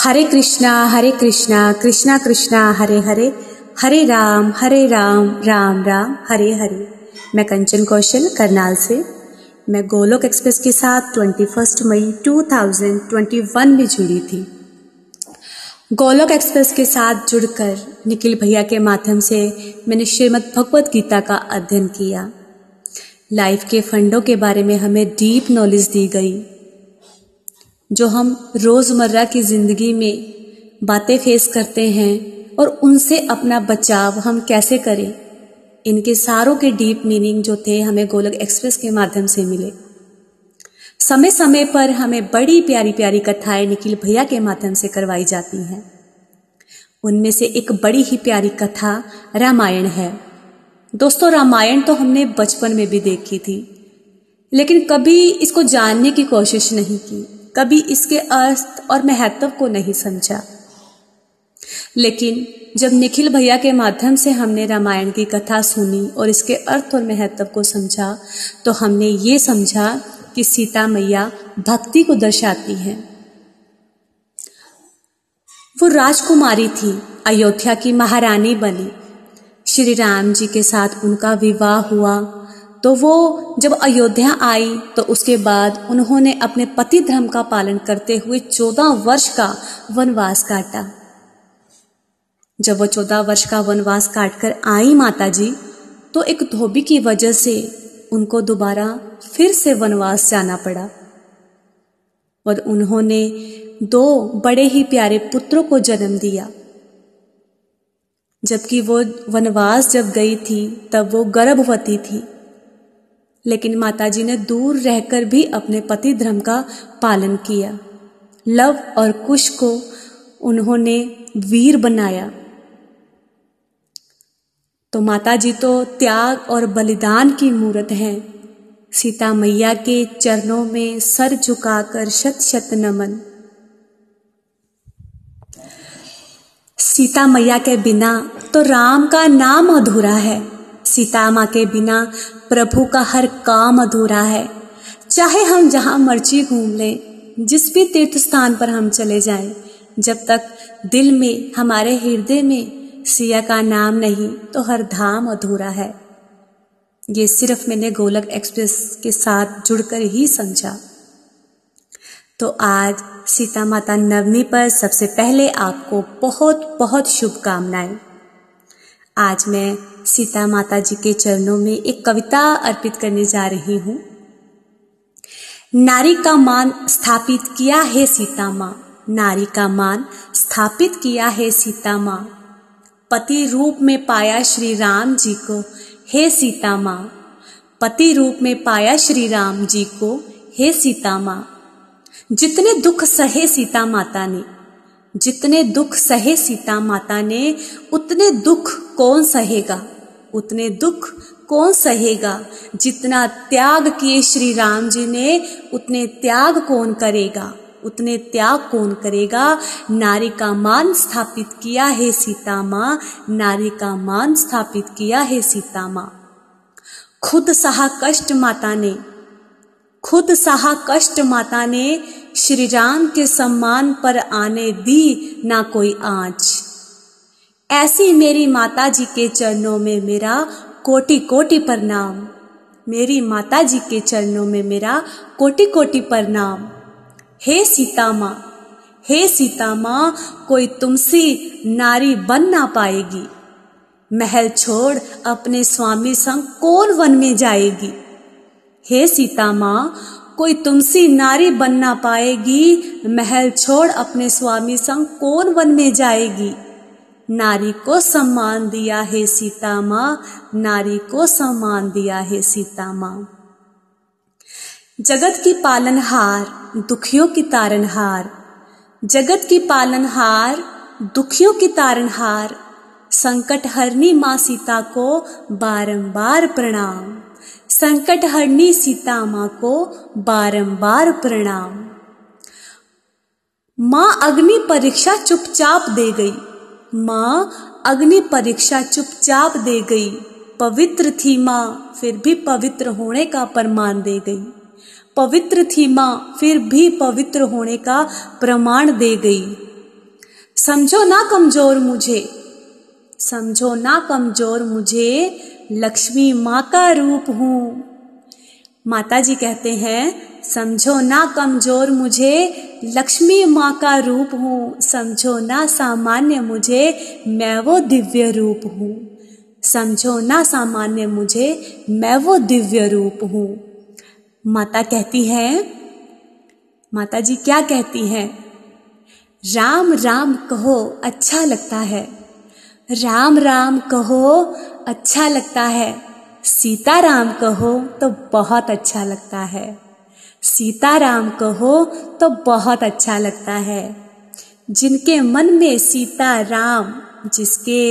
हरे कृष्णा हरे कृष्णा कृष्णा कृष्णा, हरे हरे हरे राम हरे राम राम राम, हरे हरे। मैं कंचन कौशल, करनाल से। मैं गोलोक एक्सप्रेस के साथ 21 मई 2021 में जुड़ी थी। गोलोक एक्सप्रेस के साथ जुड़कर निखिल भैया के माध्यम से मैंने श्रीमद् भगवत गीता का अध्ययन किया। लाइफ के फंडों के बारे में हमें डीप नॉलेज दी गई। जो हम रोज़मर्रा की ज़िंदगी में बातें फेस करते हैं और उनसे अपना बचाव हम कैसे करें? इनके सारों के डीप मीनिंग जो थे हमें गोलक एक्सप्रेस के माध्यम से मिले। समय समय पर हमें बड़ी प्यारी प्यारी कथाएँ निखिल भैया के माध्यम से करवाई जाती हैं। उनमें से एक बड़ी ही प्यारी कथा रामायण है। दोस्तों, रामायण तो हमने बचपन में भी देखी थी, लेकिन कभी इसको जानने की कोशिश नहीं की। कभी इसके अर्थ और महत्व को नहीं समझा। लेकिन जब निखिल भैया के माध्यम से हमने रामायण की कथा सुनी और इसके अर्थ और महत्व को समझा तो हमने ये समझा कि सीता मैया भक्ति को दर्शाती हैं। वो राजकुमारी थी, अयोध्या की महारानी बनी। श्री राम जी के साथ उनका विवाह हुआ। तो वो जब अयोध्या आई तो उसके बाद उन्होंने अपने पति धर्म का पालन करते हुए चौदह वर्ष का वनवास काटा। जब वो चौदह वर्ष का वनवास काटकर आई माता जी तो एक धोबी की वजह से उनको दोबारा फिर से वनवास जाना पड़ा और उन्होंने दो बड़े ही प्यारे पुत्रों को जन्म दिया। जबकि वो वनवास जब गई थी, तब वो गर्भवती थी। लेकिन माताजी ने दूर रहकर भी अपने पति धर्म का पालन किया। लव और कुश को उन्होंने वीर बनाया। तो माताजी तो त्याग और बलिदान की मूर्त हैं। सीता मैया के चरणों में सर झुकाकर शत शत नमन। सीता मैया के बिना तो राम का नाम अधूरा है। सीता माँ के बिना प्रभु का हर काम अधूरा है। चाहे हम जहाँ मर्ज़ी घूम लें, जिस भी तीर्थ स्थान पर हम चले जाएँ, जब तक दिल में, हमारे हृदय में सिया का नाम नहीं तो हर धाम अधूरा है। ये सिर्फ़ मैंने गोलक एक्सप्रेस के साथ जुड़कर ही समझा। तो आज सीता माता नवमी पर सबसे पहले आपको बहुत बहुत शुभकामनाएँ। आज मैं सीता माता जी के चरणों में एक कविता अर्पित करने जा रही हूँ। नारी का मान स्थापित किया है सीता माँ। नारी का मान स्थापित किया है सीता माँ। पति रूप में पाया श्री राम जी को हे सीता माँ। पति रूप में पाया श्री राम जी को हे सीता माँ। जितने दुख सहे सीता माता ने, जितने दुख सहे सीता माता ने, उतने दुख कौन सहेगा? उतने दुख कौन सहेगा? जितना त्याग किए श्री राम जी ने, उतने त्याग कौन करेगा? उतने त्याग कौन करेगा? नारी का मान स्थापित किया है सीता माँ, नारी का मान स्थापित किया है सीता माँ। खुद सहा कष्ट माता ने, खुद सहा कष्ट माता ने श्री राम के सम्मान पर आने दी ना कोई आँच। ऐसी मेरी माता जी के चरणों में मेरा कोटि कोटि प्रणाम। मेरी माता जी के चरणों में मेरा कोटि कोटि प्रणाम। हे सीता माँ हे सीता माँ कोई तुमसी नारी बन ना पाएगी। महल छोड़ अपने स्वामी संग कौन वन में जाएगी? हे सीता माँ कोई तुमसी नारी बन ना पाएगी। महल छोड़ अपने स्वामी संग कौन वन में जाएगी? नारी को सम्मान दिया है सीता माँ, नारी को सम्मान दिया है सीता माँ। जगत की पालनहार, दुखियों की तारनहार जगत की पालनहार, दुखियों की तारनहार संकट हरनी माँ सीता को बारंबार प्रणाम। संकट हरनी सीता माँ को बारंबार प्रणाम। माँ अग्नि परीक्षा चुपचाप दे गई। माँ अग्नि परीक्षा चुपचाप दे गई। पवित्र थी माँ, फिर भी पवित्र होने का प्रमाण दे गई। पवित्र थी माँ, फिर भी पवित्र होने का प्रमाण दे गई। समझो ना कमज़ोर मुझे। समझो ना कमज़ोर मुझे, लक्ष्मी माँ का रूप हूँ। माता जी कहते हैं समझो ना कमज़ोर मुझे, लक्ष्मी माँ का रूप हूँ। समझो ना सामान्य मुझे, मैं वो दिव्य रूप हूँ। समझो ना सामान्य मुझे, मैं वो दिव्य रूप हूँ। माता कहती है माता जी क्या कहती हैं? राम राम कहो अच्छा लगता है। राम राम कहो अच्छा लगता है। सीता राम कहो तो बहुत अच्छा लगता है। सीता राम कहो तो बहुत अच्छा लगता है। जिनके मन में सीता राम जिसके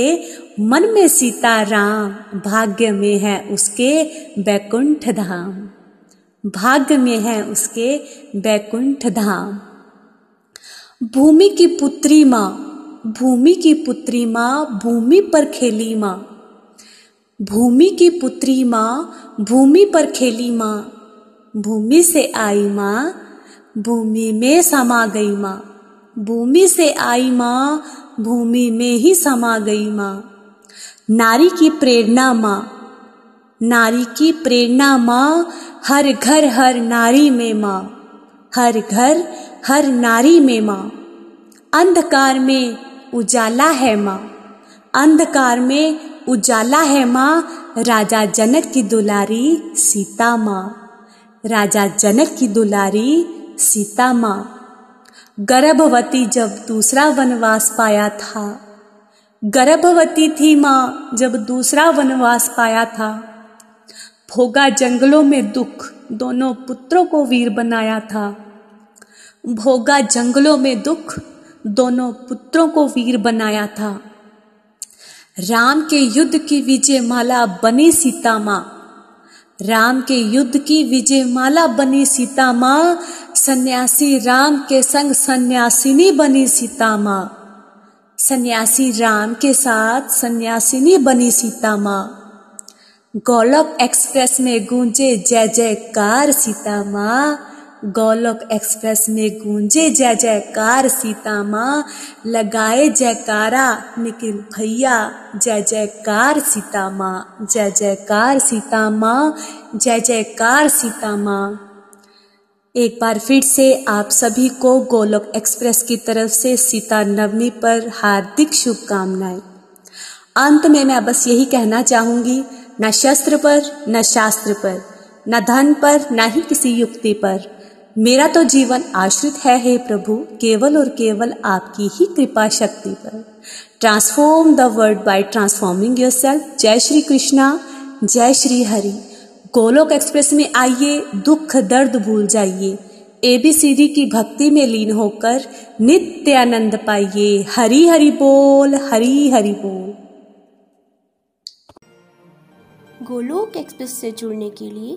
मन में सीता राम भाग्य में है उसके बैकुंठ धाम भाग्य में है उसके बैकुंठ धाम भूमि की पुत्री माँ, भूमि की पुत्री माँ भूमि पर खेली माँ। भूमि की पुत्री माँ भूमि पर खेली माँ। भूमि से आई माँ, भूमि में समा गई माँ। भूमि से आई माँ, भूमि में ही समा गई माँ। नारी की प्रेरणा माँ, नारी की प्रेरणा माँ, हर घर हर नारी में माँ। हर घर हर नारी में माँ। अंधकार में उजाला है माँ। अंधकार में उजाला है माँ, राजा जनक की दुलारी सीता माँ। राजा जनक की दुलारी सीता माँ गर्भवती जब दूसरा वनवास पाया था। गर्भवती थी माँ जब दूसरा वनवास पाया था। भोगा जंगलों में दुख दोनों पुत्रों को वीर बनाया था। भोगा जंगलों में दुख दोनों पुत्रों को वीर बनाया था। राम के युद्ध की विजय माला बनी सीता माँ राम के युद्ध की विजय माला बनी सीता माँ सन्यासी राम के संग सन्यासिनी बनी सीता माँ सन्यासी राम के साथ सन्यासिनी बनी सीता माँ गोलक एक्सप्रेस में गूंजे जय जयकार सीता माँ गोलोक एक्सप्रेस में गूंजे जय जयकार सीता माँ लगाए जयकारा, निखिल भैया, जय जयकार सीता माँ जय जयकार सीता माँ जय जयकार सीता माँ एक बार फिर से आप सभी को गोलोक एक्सप्रेस की तरफ़ से सीता नवमी पर हार्दिक शुभकामनाएँ। अंत में मैं बस यही कहना चाहूँगी, न शस्त्र पर, न शास्त्र पर, न धन पर, न ही किसी युक्ति पर। मेरा तो जीवन आश्रित है, हे प्रभु, केवल और केवल आपकी ही कृपा शक्ति पर। Transform the world by transforming yourself जय श्री कृष्णा, जय श्री हरि। गोलोक एक्सप्रेस में आइए, दुख दर्द भूल जाइए। एबीसीडी की भक्ति में लीन होकर नित्य आनंद पाइए। हरी हरि बोल, हरी हरि बोल। गोलोक एक्सप्रेस से जुड़ने के लिए